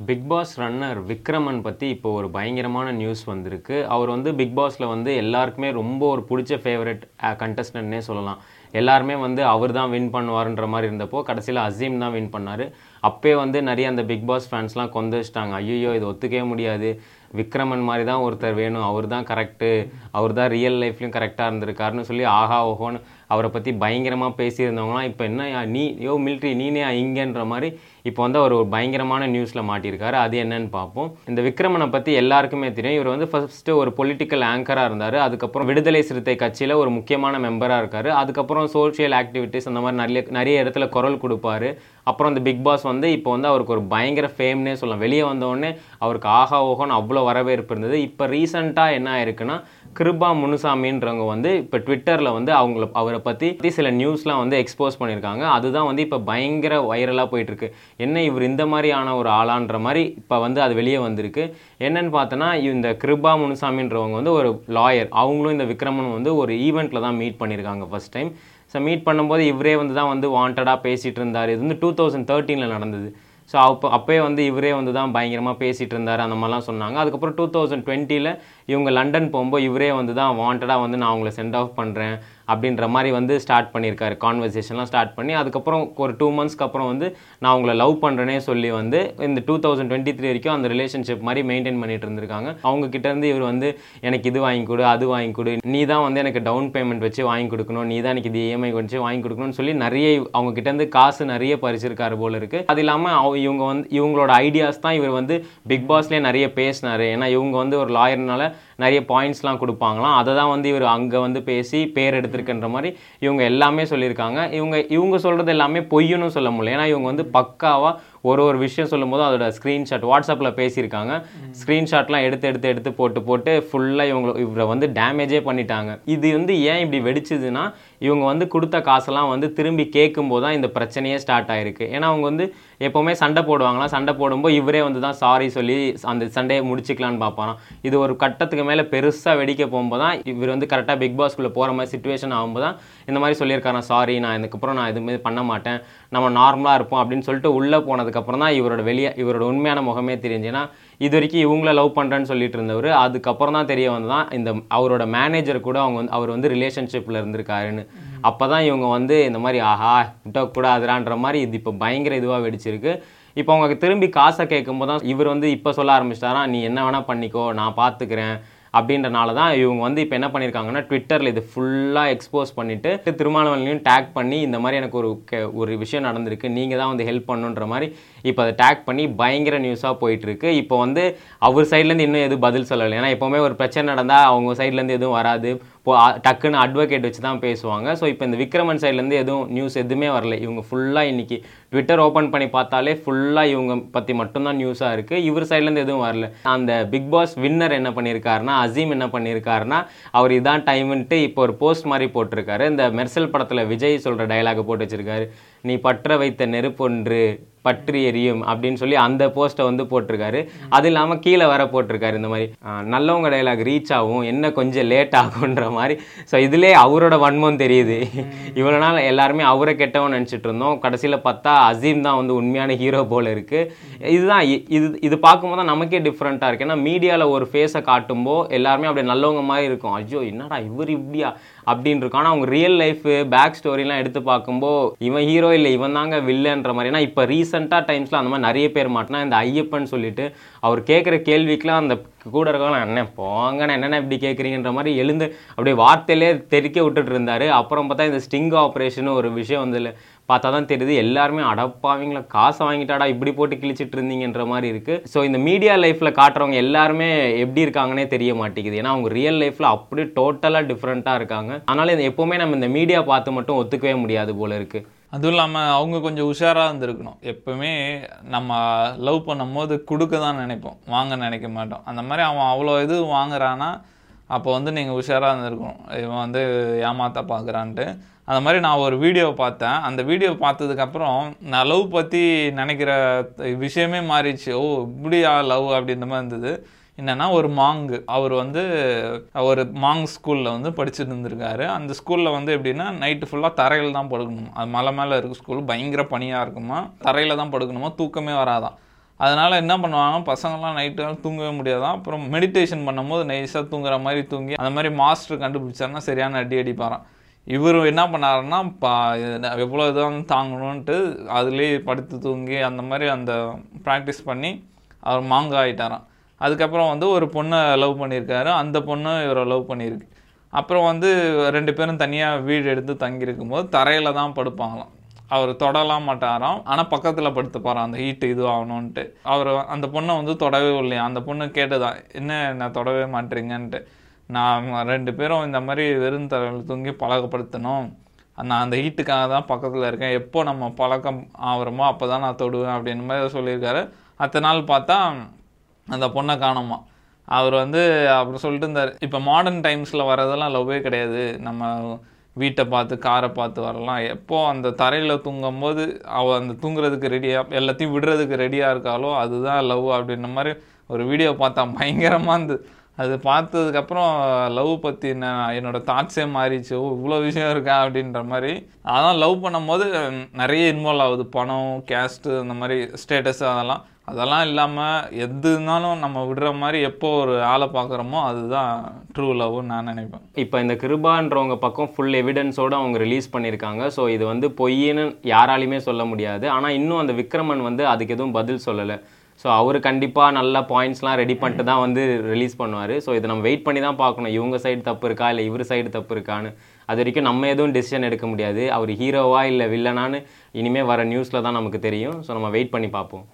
Big pass runner Vikraman பற்றி இப்போ ஒரு பயங்கரமான நியூஸ் வந்திருக்கு. அவர் வந்து பிக் பாஸில் வந்து எல்லாருக்குமே ரொம்ப ஒரு பிடிச்ச ஃபேவரட் கண்டஸ்டன்ட்னே சொல்லலாம். எல்லாருமே வந்து அவர் தான் வின் பண்ணுவார்ன்ற மாதிரி இருந்தப்போ கடைசியில் அசீம் தான் வின் பண்ணார். அப்போயே வந்து நிறைய அந்த பிக் பாஸ் ஃபேன்ஸ்லாம் கொந்தளிச்சிட்டாங்க ஐயோ இது ஒத்துக்கவே முடியாது. விக்ரமன் மாதிரி தான் ஒருத்தர் வேணும். அவர் தான் கரெக்டு அவர் தான் ரியல் லைஃப்லையும் கரெக்டாக இருந்திருக்காருன்னு சொல்லி ஆஹா ஓஹோன்னு அவரை பற்றி பயங்கரமாக பேசியிருந்தவங்களாம் இப்போ என்ன நீ யோ மிலிட்ரி நீனே இங்கன்ற மாதிரி இப்போ வந்து அவர் ஒரு பயங்கரமான நியூஸில் மாட்டியிருக்காரு. அது என்னன்னு பார்ப்போம் இந்த விக்ரமனை பற்றி எல்லாருக்குமே தெரியும். இவர் வந்து ஃபஸ்ட்டு ஒரு பொலிட்டிக்கல் ஆங்கராக இருந்தார். அதுக்கப்புறம் விடுதலை சிறுத்தை கட்சியில் ஒரு முக்கியமான மெம்பராக இருக்கார். அதுக்கப்புறம் சோஷியல் ஆக்டிவிட்டீஸ் அந்த மாதிரி நிறைய நிறைய இடத்துல குரல் கொடுப்பாரு. அப்புறம் இந்த பிக் பாஸ் வந்து இப்போ வந்து அவருக்கு ஒரு பயங்கர ஃபேம்னே சொல்லலாம். வெளியே வந்தோடனே அவருக்கு ஆஹா ஓஹோன்னு அவ்வளோ வரவேற்பு இருந்தது. இப்போ ரீசெண்டாக என்ன ஆயிருக்குன்னா கிருபா முனுசாமின்றவங்க வந்து இப்போ ட்விட்டரில் வந்து அவங்கள அவரை பற்றி சில நியூஸ்லாம் வந்து எக்ஸ்போஸ் பண்ணியிருக்காங்க. அதுதான் வந்து இப்போ பயங்கர வைரலாக போயிட்டுருக்கு. என்ன இவர் இந்த மாதிரியான ஒரு ஆளான்ற மாதிரி இப்போ வந்து அது வெளியே வந்திருக்கு. என்னன்னு பார்த்தோன்னா இந்த கிருபா முனுசாமின்றவங்க வந்து ஒரு லாயர் அவங்களும் இந்த விக்ரமன் வந்து ஒரு ஈவெண்ட்டில் தான் மீட் பண்ணியிருக்காங்க ஃபஸ்ட் டைம் ஸோ மீட் பண்ணும்போது இவரே வந்து தான் வந்து வாண்டடாக பேசிகிட்டு இருந்தார். இது வந்து டூ தௌசண்ட் தேர்ட்டீனில் நடந்தது. ஸோ அப்போ அப்போயே வந்து இவரே வந்து தான் பயங்கரமாக பேசிகிட்டு இருந்தார் அந்த மாதிரிலாம் சொன்னாங்க. அதுக்கப்புறம் டூ தௌசண்ட் டுவெண்ட்டியில் இவங்க லண்டன் போகும்போது இவரே வந்து தான் வாண்டடாக வந்து நான் அவங்கள சென்ட் ஆஃப் பண்ணுறேன் அப்படின்ற மாதிரி வந்து ஸ்டார்ட் பண்ணியிருக்காரு. கான்வர்சேஷன்லாம் ஸ்டார்ட் பண்ணி அதுக்கப்புறம் ஒரு டூ மந்த்ஸ்க்கு அப்புறம் வந்து நான் உங்களை லவ் பண்ணுறேனே சொல்லி வந்து இந்த டூ தௌசண்ட் டுவெண்ட்டி த்ரீ வரைக்கும் அந்த ரிலேஷன்ஷிப் மாதிரி மெயின்டைன் பண்ணிட்டு இருந்திருக்காங்க. அவங்க கிட்டேருந்து இவர் வந்து எனக்கு இது வாங்கி கொடு அது வாங்கி கொடு. நீ தான் வந்து எனக்கு டவுன் பேமெண்ட் வச்சு வாங்கி கொடுக்கணும். நீ தான் எனக்கு இது இஎம்ஐ வச்சு வாங்கி கொடுக்கணும்னு சொல்லி நிறைய அவங்க கிட்டேருந்து காசு நிறைய பறிச்சிருக்காரு போல இருக்கு. அது இல்லாமல் இவங்க வந்து இவங்களோட ஐடியாஸ் தான் இவர் வந்து பிக் பாஸ்லேயே நிறைய பேசினார். ஏன்னா இவங்க வந்து ஒரு லாயர்னால நிறைய பாயிண்ட்ஸ்லாம் கொடுப்பாங்களாம். அதை தான் வந்து இவர் அங்கே வந்து பேசி பேர் எடுத்திருக்கின்ற மாதிரி இவங்க எல்லாமே சொல்லியிருக்காங்க. இவங்க இவங்க சொல்கிறது எல்லாமே பொய்யுன்னு சொல்ல முடியல. ஏன்னா இவங்க வந்து பக்காவாக ஒரு ஒரு விஷயம் சொல்லும்போது அதோட ஸ்க்ரீன்ஷாட் வாட்ஸ்அப்பில் பேசியிருக்காங்க. ஸ்க்ரீன்ஷாட்லாம் எடுத்து எடுத்து எடுத்து போட்டு போட்டு ஃபுல்லாக இவங்க இவரை வந்து டேமேஜே பண்ணிட்டாங்க. இது வந்து ஏன் இப்படி வெடிச்சதுன்னா இவங்க வந்து கொடுத்த காசெல்லாம் வந்து திரும்பி கேட்கும்போது தான் இந்த பிரச்சனையே ஸ்டார்ட் ஆயிருக்கு. ஏன்னா அவங்க வந்து எப்போவுமே சண்டை போடுவாங்களாம் சண்டை போடும்போது இவரே வந்து தான் சாரி சொல்லி அந்த சண்டையை முடிச்சுக்கலான்னு பார்ப்பாராம். இது ஒரு கட்டத்துக்கு மேலே பெருசாக வெடிக்க போகும்போது தான் இவர் வந்து கரெக்டாக பிக் பாஸ்க்குள்ளே போகிற மாதிரி சுச்சுவேஷன் ஆகும்போது தான் இந்த மாதிரி சொல்லியிருக்காராம். சாரி நான் இதுக்கப்புறம் நான் எதுவுமே பண்ண மாட்டேன். நம்ம நார்மலாக இருப்போம் அப்படின்னு சொல்லிட்டு உள்ளே அதுக்கப்புறம் தான் இவரோட வெளியே இவரோட உண்மையான முகமே தெரிஞ்சுன்னா இது வரைக்கும் இவங்கள லவ் பண்ணுறேன்னு சொல்லிட்டு இருந்தவர் அதுக்கப்புறம் தான் தெரிய வந்து தான் இந்த அவரோட மேனேஜர் கூட அவங்க வந்து அவர் வந்து ரிலேஷன்ஷிப்பில் இருந்திருக்காருன்னு. அப்போ தான் இவங்க வந்து இந்த மாதிரி ஆஹா விட்டக்கூடாதுரான்ற மாதிரி இது இப்போ பயங்கர இதுவாக வெடிச்சிருக்கு. இப்போ அவங்க திரும்பி காசை கேட்கும்போது தான் இவர் வந்து இப்போ சொல்ல ஆரம்பிச்சிட்டாரா நீ என்ன வேணால் பண்ணிக்கோ நான் பார்த்துக்கிறேன் அப்படின்றனால தான் இவங்க வந்து இப்போ என்ன பண்ணியிருக்காங்கன்னா ட்விட்டரில் இது ஃபுல்லாக எக்ஸ்போஸ் பண்ணிவிட்டு திருமாவளவனையும் டேக் பண்ணி இந்த மாதிரி எனக்கு ஒரு ஒரு விஷயம் நடந்திருக்கு நீங்கள் தான் வந்து ஹெல்ப் பண்ணுன்ற மாதிரி இப்போ அதை டேக் பண்ணி பயங்கர நியூஸாக போயிட்டுருக்கு. இப்போ வந்து அவர் சைட்லேருந்து இன்னும் எதுவும் பதில் சொல்லலை. ஏன்னா எப்போவுமே ஒரு பிரச்சனை நடந்தால் அவங்க சைட்லேருந்து எதுவும் வராது. இப்போ டக்குன்னு அட்வொகேட் வச்சு தான் பேசுவாங்க. ஸோ இப்போ இந்த விக்ரமன் சைட்லேருந்து எதுவும் நியூஸ் எதுவுமே வரல. இவங்க ஃபுல்லாக இன்றைக்கி ட்விட்டர் ஓப்பன் பண்ணி பார்த்தாலே ஃபுல்லாக இவங்க பற்றி மட்டும்தான் நியூஸாக இருக்குது இவர் சைட்லேருந்து எதுவும் வரல. அந்த பிக் பாஸ் வின்னர் என்ன பண்ணியிருக்காருன்னா அசீம் என்ன பண்ணியிருக்காருன்னா அவர் இதான் டைம்ன்ட்டு இப்போ ஒரு போஸ்ட் மாதிரி போட்டிருக்காரு. இந்த மெர்சல் படத்தில் விஜய் சொல்கிற டயலாக் போட்டு வச்சுருக்காரு. நீ பற்ற வைத்த நெருப்பொன்று பற்றி எரியும் அப்படின்னு சொல்லி அந்த போஸ்ட்டை வந்து போட்டிருக்காரு. அது இல்லாமல் கீழே வர போட்டிருக்காரு இந்த மாதிரி. நல்லவங்க டைலாக் ரீச் ஆகும் என்ன கொஞ்சம் லேட் ஆகுன்ற மாதிரி. ஸோ இதுலே அவரோட வன்மம் தெரியுது. இவ்வளோ நாள் எல்லாருமே அவரை கெட்டவன் நினச்சிட்டு இருந்தோம். கடைசியில் பார்த்தா அசீம் தான் வந்து உண்மையான ஹீரோ போல இருக்கு. இதுதான் இது இது பார்க்கும்போது தான் நமக்கே டிஃப்ரெண்ட்டாக இருக்குது ஏன்னா மீடியாவில் ஒரு ஃபேஸை காட்டும்போ எல்லாருமே அப்படியே நல்லவங்க மாதிரி இருக்கும். ஐயோ என்னடா இவர் இப்படியா? அப்படின்னு இருக்கும். ஆனால் அவங்க ரியல் லைஃப் பேக் ஸ்டோரிலாம் எடுத்து பார்க்கும்போ இவன் ஹீரோ இல்லை இவன் தாங்க வில்லன்ற மாதிரி. ஏன்னா இப்போ ரீசெண்டாக டைம்ஸில் அந்த மாதிரி நிறைய பேர் மாட்டினா இந்த ஐயப்பன் சொல்லிட்டு அவர் கேட்குற கேள்விக்கெலாம் அந்த கூட இருக்கலாம் என்ன போங்கண்ணா என்னென்ன இப்படி கேட்குறீங்கன்ற மாதிரி எழுந்து அப்படியே வார்த்தையிலே தெறிக்க விட்டுட்டு இருந்தார். அப்புறம் பார்த்தா இந்த ஸ்டிங் ஆப்ரேஷன் ஒரு விஷயம் வந்து பார்த்தா தான் தெரியுது எல்லாருமே அடப்பாவீங்களா காசை வாங்கிட்டாடா இப்படி போட்டு கிழிச்சிட்டு இருந்தீங்கன்ற மாதிரி இருக்குது ஸோ இந்த மீடியா லைஃப்பில் காட்டுறவங்க எல்லாருமே எப்படி இருக்காங்கன்னே தெரிய மாட்டேங்குது. ஏன்னா அவங்க ரியல் லைஃப்பில் அப்படியே டோட்டலாக டிஃப்ரெண்ட்டாக இருக்காங்க. அதனால இது எப்போவுமே நம்ம இந்த மீடியா பார்த்து மட்டும் ஒத்துக்கவே முடியாது போல இருக்குது அதுவும் இல்லாமல் அவங்க கொஞ்சம் உஷாராக இருந்திருக்கணும். எப்பவுமே நம்ம லவ் பண்ணும்போது கொடுக்க தான் நினைப்போம். வாங்க நினைக்க மாட்டோம். அந்த மாதிரி அவன் அவ்வளோ இது வாங்குறான்னா அப்போ வந்து நீங்கள் உஷாராக இருந்திருக்கணும். இவன் வந்து ஏமாத்த பார்க்குறான்ட்டு அந்த மாதிரி நான் ஒரு வீடியோ பார்த்தேன். அந்த வீடியோ பார்த்ததுக்கப்புறம் நான் லவ் பற்றி நினைக்கிற விஷயமே மாறிடுச்சு. ஓ இப்படியா லவ் அப்படின்ற மாதிரி இருந்தது. என்னென்னா ஒரு மாங்கு. அவர் வந்து ஒரு மாங் ஸ்கூலில் வந்து படிச்சுட்டு இருந்திருக்காரு. அந்த ஸ்கூலில் வந்து எப்படின்னா நைட்டு ஃபுல்லாக தரையில் தான் படுக்கணும். அது மலை மேலே இருக்க ஸ்கூல் பயங்கர பனியாக இருக்குமா? தரையில் தான் படுக்கணுமா? தூக்கமே வராதான் அதனால் என்ன பண்ணுவாங்க? பசங்கள்லாம் நைட்டு தூங்கவே முடியாதான். அப்புறம் மெடிடேஷன் பண்ணும்போது நைஸாக தூங்குற மாதிரி தூங்கி அந்த மாதிரி மாஸ்டர் கண்டுபிடிச்சாருன்னா சரியான அடி அடிப்பாரான் இவர் என்ன பண்ணாருன்னா பா எவ்வளோ இதாக தாங்கணுன்ட்டு அதுலேயே படுத்து தூங்கி அந்த மாதிரி அந்த ப்ராக்டிஸ் பண்ணி அவர் மாங்காய் ஆகிட்டாராம் அதுக்கப்புறம் வந்து ஒரு பொண்ணை லவ் பண்ணியிருக்காரு. அந்த பொண்ணு இவரை லவ் பண்ணியிருக்கு. அப்புறம் வந்து ரெண்டு பேரும் தனியாக வீடு எடுத்து தங்கியிருக்கும் போது தரையில் தான் படுப்பாங்களாம். அவர் தொடலாம் மாட்டாராம். ஆனால் பக்கத்தில் படுத்துப்பாராம் அந்த ஹீட்டு இது ஆகணுன்ட்டு அவர் அந்த பொண்ணை வந்து தொடவே இல்லையா? அந்த பொண்ணு கேட்டுதான் என்ன நான் தொடவே மாட்டேறீங்கன்ட்டு நான் ரெண்டு பேரும் இந்த மாதிரி வெறும் தரையில் தூங்கி பழக்கப்படுத்தணும். நான் அந்த ஹீட்டுக்காக தான் பக்கத்தில் இருக்கேன். எப்போ நம்ம பழக்கம் ஆகிறோமோ அப்போ தான் நான் தொடுவேன் அப்படின்னு மாதிரி சொல்லியிருக்காரு. அத்தனை நாள் பார்த்தா அந்த பொண்ணை காணோமா? அவர் வந்து அப்படி சொல்லிட்டு இருந்தார். இப்போ மாடர்ன் டைம்ஸில் வரதெல்லாம் லவ்வே கிடையாது. நம்ம வீட்டை பார்த்து காரை பார்த்து வரலாம். எப்போ அந்த தரையில் தூங்கும்போது அவள் அந்த தூங்குறதுக்கு ரெடியாக எல்லாத்தையும் விடுறதுக்கு ரெடியாக இருக்காளோ அதுதான் லவ் அப்படின்ற மாதிரி ஒரு வீடியோ பார்த்தா பயங்கரமாக இருந்து அது பார்த்ததுக்கப்புறம் லவ் பற்றி நான் என்னோட தாட்ஸே மாறிச்சு இவ்வளோ விஷயம் இருக்கா அப்படின்ற மாதிரி. அதான் லவ் பண்ணும்போது நிறைய இன்வால்வ் ஆகுது. பணம் கேஸ்ட்டு அந்த மாதிரி ஸ்டேட்டஸ் அதெல்லாம். அதெல்லாம் இல்லாமல் எது இருந்தாலும் நம்ம விடுற மாதிரி எப்போ ஒரு ஆளை பார்க்குறோமோ அதுதான் ட்ரூ லவ்னு நான் நினைப்பேன். இப்போ இந்த கிருபான்றவங்க பக்கம் ஃபுல் எவிடன்ஸோடு அவங்க ரிலீஸ் பண்ணியிருக்காங்க. ஸோ இது வந்து பொய்ன்னு யாராலையுமே சொல்ல முடியாது. ஆனால் இன்னும் அந்த விக்ரமன் வந்து அதுக்கு எதுவும் பதில் சொல்லலை. ஸோ அவர் கண்டிப்பாக நல்ல பாயிண்ட்ஸ்லாம் ரெடி பண்ணிட்டு தான் வந்து ரிலீஸ் பண்ணுவார். ஸோ இதை நம்ம வெயிட் பண்ணி தான் பார்க்கணும். இவங்க சைடு தப்பு இருக்கா? இல்லை இவர் சைடு தப்பு இருக்கான்னு. அது வரைக்கும் நம்ம எதுவும் டெசிஷன் எடுக்க முடியாது. அவர் ஹீரோவா இல்லை வில்லனான்னு இனிமேல் வர நியூஸில் தான் நமக்கு தெரியும். ஸோ நம்ம வெயிட் பண்ணி பார்ப்போம்.